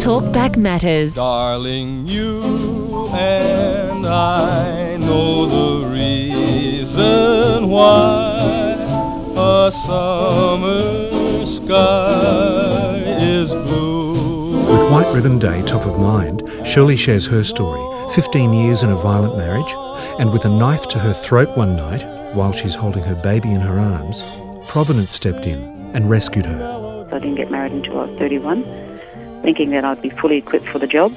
Talkback Matters. Darling, you and I know the reason why a summer sky is blue. With White Ribbon Day top of mind, Shirley shares her story 15 years in a violent marriage, and with a knife to her throat one night while she's holding her baby in her arms, Providence stepped in and rescued her. I didn't get married until I was 31, thinking that I'd be fully equipped for the job,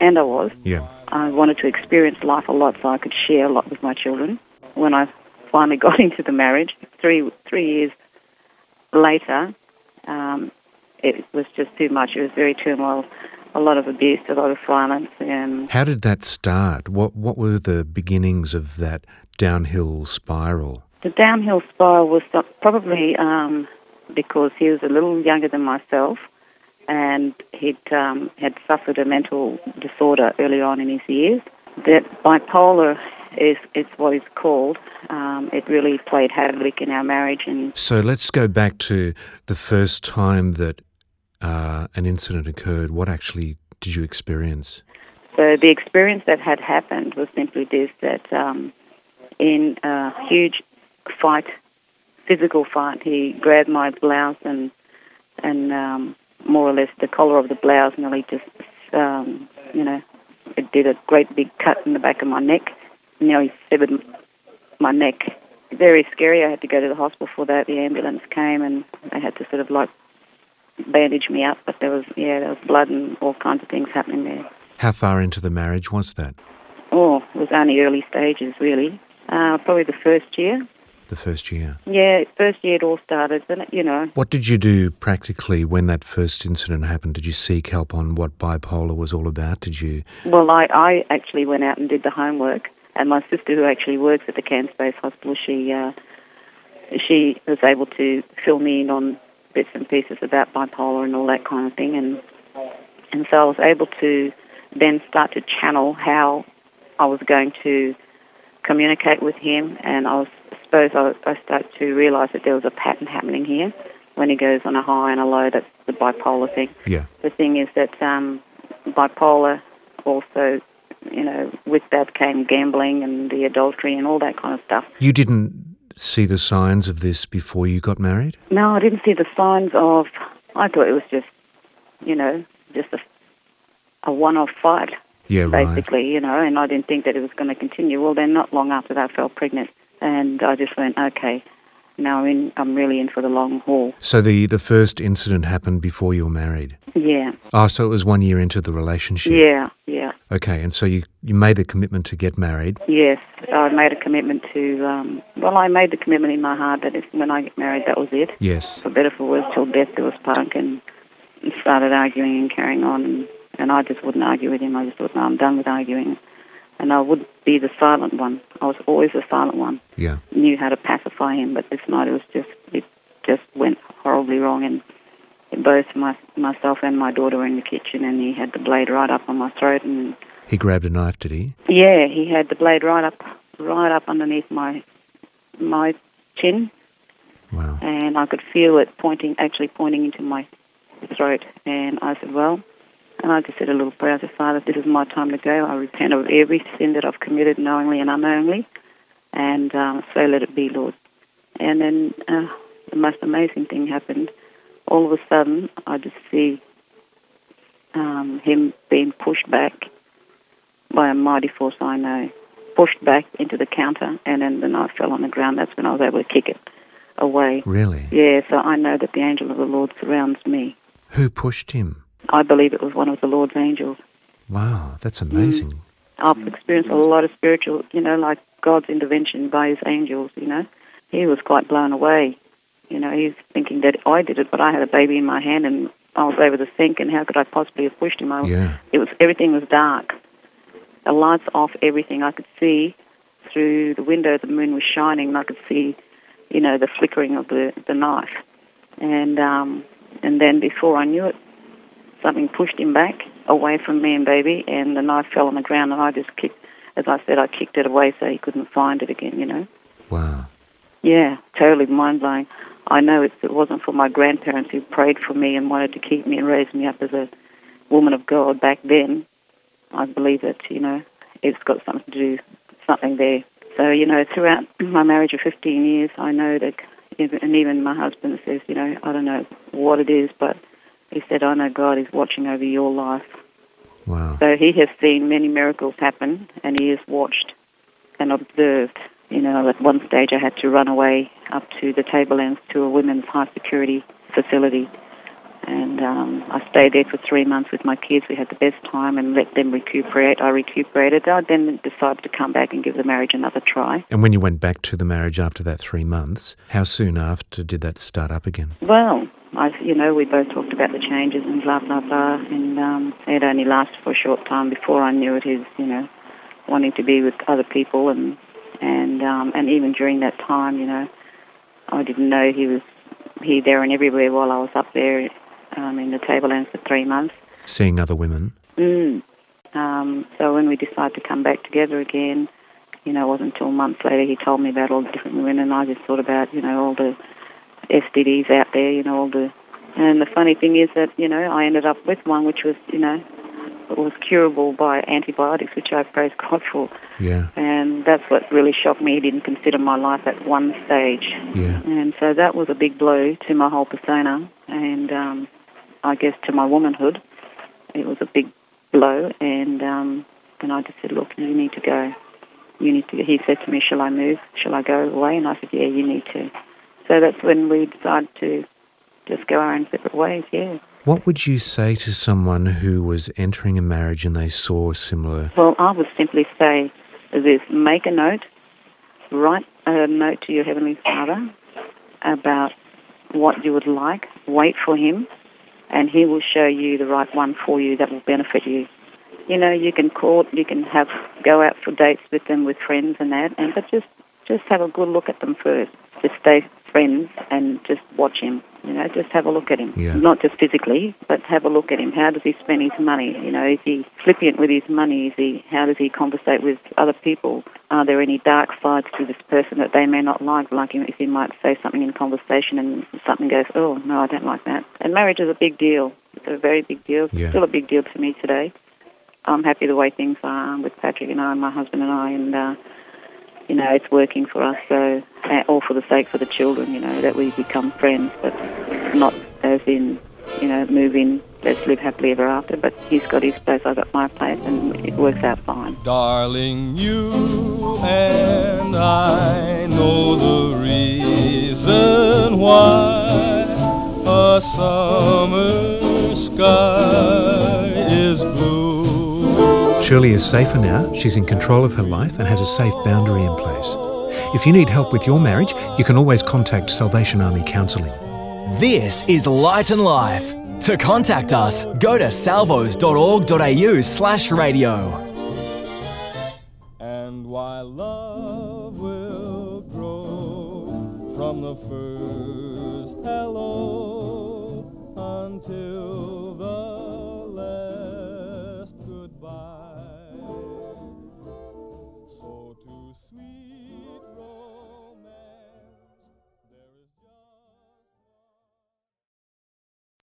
and I was. Yeah. I wanted to experience life a lot so I could share a lot with my children. When I finally got into the marriage, three three years later, um, it was just too much. It was very turmoil, a lot of abuse, a lot of violence, and How did that start? What what were the beginnings of that downhill spiral? the downhill spiral was probably um, because he was a little younger than myself, and he'd um, had suffered a mental disorder early on in his years. That bipolar is is what it's called. Um, it really played havoc in our marriage, and So let's go back to the first time that uh, an incident occurred. What actually did you experience? So the experience that had happened was simply this: that um, in a huge fight, physical fight, he grabbed my blouse and and um, more or less the collar of the blouse nearly just um, you know it did a great big cut in the back of my neck, nearly severed my neck. Very scary. I had to go to the hospital for that. The ambulance came and they had to sort of like bandage me up, but there was yeah there was blood and all kinds of things happening there. How far into the marriage was that? Oh, it was only early stages, really. Uh, probably the first year. The first year. Yeah, first year it all started, and you know, What did you do practically when that first incident happened? Did you seek help on what bipolar was all about? Did you? well, I, I actually went out and did the homework, and my sister, who actually works at the Cairns Base Hospital, she uh, she was able to fill me in on bits and pieces about bipolar and all that kind of thing, and and so I was able to then start to channel how I was going to communicate with him, and I was I suppose I, I started to realise that there was a pattern happening here. When he goes on a high and a low, that's the bipolar thing. Yeah. The thing is that um, bipolar also, you know, with that came gambling and the adultery and all that kind of stuff. You didn't see the signs of this before you got married? No, I didn't see the signs of. I thought it was just, you know, just a, a one-off fight, Yeah, right. basically, you know, and I didn't think that it was going to continue. Well, then not long after that, I fell pregnant, and I just went, okay, now I'm in. I'm really in for the long haul. So the, the first incident happened before you were married? Yeah, Oh, so it was one year into the relationship? yeah, yeah. Okay, and so you, you made a commitment to get married. Yes, I made a commitment to. Um, well, I made the commitment in my heart that if when I get married, that was it. Yes. For better for worse, till death do us part, and started arguing and carrying on, and, and I just wouldn't argue with him. I just thought, no, I'm done with arguing, and I would be the silent one. I was always the silent one. Yeah. Knew how to pacify him, but this night it was just it just went horribly wrong, and both my myself and my daughter were in the kitchen, and he had the blade right up on my throat, and He grabbed a knife, did he? yeah, he had the blade right up, right up underneath my my chin, Wow. and I could feel it pointing, actually pointing into my throat. And I said, "Well," and I just said a little prayer. I said, "Father, this is my time to go. I repent of every sin that I've committed, knowingly and unknowingly, and um, so let it be, Lord." And then uh, the most amazing thing happened. All of a sudden, I just see um, him being pushed back by a mighty force I know, pushed back into the counter, and then the knife fell on the ground. That's when I was able to kick it away. Really? Yeah, so I know that the angel of the Lord surrounds me. Who pushed him? I believe it was one of the Lord's angels. Wow, that's amazing. I've experienced a lot of spiritual, you know, like God's intervention by his angels, you know. He was quite blown away. You know, he's thinking that I did it, but I had a baby in my hand and I was over the sink and how could I possibly have pushed him? I, Yeah. It was everything was dark. The lights off, everything. I could see through the window the moon was shining and I could see, you know, the flickering of the, the knife. And um and then before I knew it, something pushed him back away from me and baby and the knife fell on the ground and I just kicked as I said, I kicked it away so he couldn't find it again, you know. Wow. Yeah, totally mind blowing. I know if it wasn't for my grandparents who prayed for me and wanted to keep me and raise me up as a woman of God back then, I believe that, you know, it's got something to do, something there. So, you know, throughout my marriage of 15 years, I know that, and even my husband says, you know, I don't know what it is, but he said, I know God is watching over your life. Wow. So he has seen many miracles happen, and he has watched and observed. You know, at one stage I had to run away up to the Tablelands to a women's high security facility and um, I stayed there for three months with my kids. We had the best time and let them recuperate. I recuperated. I then decided to come back and give the marriage another try. And when you went back to the marriage after that three months, how soon after did that start up again? Well, I, you know, we both talked about the changes and blah blah blah, and um, it only lasted for a short time before I knew it. Is you know, wanting to be with other people, and and um, and even during that time, you know, I didn't know he was here, there, and everywhere while I was up there um, in the Tablelands for three months. Seeing other women? Mm. Um, so when we decided to come back together again, you know, it wasn't until months later he told me about all the different women, and I just thought about, you know, all the STDs out there, you know, all the. And the funny thing is that, you know, I ended up with one which was, you know, was curable by antibiotics, which I praise God for. Yeah. And that's what really shocked me. He didn't consider my life at one stage. Yeah. And so that was a big blow to my whole persona. And um, I guess, to my womanhood. It was a big blow, and um, and I just said, look, you need to go. You need to. He said to me, shall I move? Shall I go away? And I said, yeah, you need to. So that's when we decided to just go our own separate ways. Yeah. What would you say to someone who was entering a marriage and they saw similar? Well, I would simply say this: make a note, write a note to your heavenly Father about what you would like. Wait for Him and he will show you the right one for you that will benefit you. You know, you can court, you can have go out for dates with them with friends and that, and but just just have a good look at them first. Just stay friends and just watch him. You know, just have a look at him. Yeah. Not just physically, but have a look at him. How does he spend his money? You know, is he flippant with his money? Is he? How does he conversate with other people? Are there any dark sides to this person that they may not like? Like if he might say something in conversation and something goes, oh no, I don't like that. And marriage is a big deal. It's a very big deal. Yeah. Still a big deal to me today. I'm happy the way things are with Patrick and I, and my husband and I, and. Uh, you know, it's working for us. So, all for the sake for the children, you know, that we become friends, but not as in, you know, move in, let's live happily ever after. But he's got his place, I've got my place, and it works out fine. Darling, you and I know the reason why a summer sky is blue. Shirley is safer now, she's in control of her life and has a safe boundary in place. If you need help with your marriage, you can always contact Salvation Army Counselling. This is Light and Life. To contact us, go to salvos.org.au slash radio. And while love will grow from the first hello until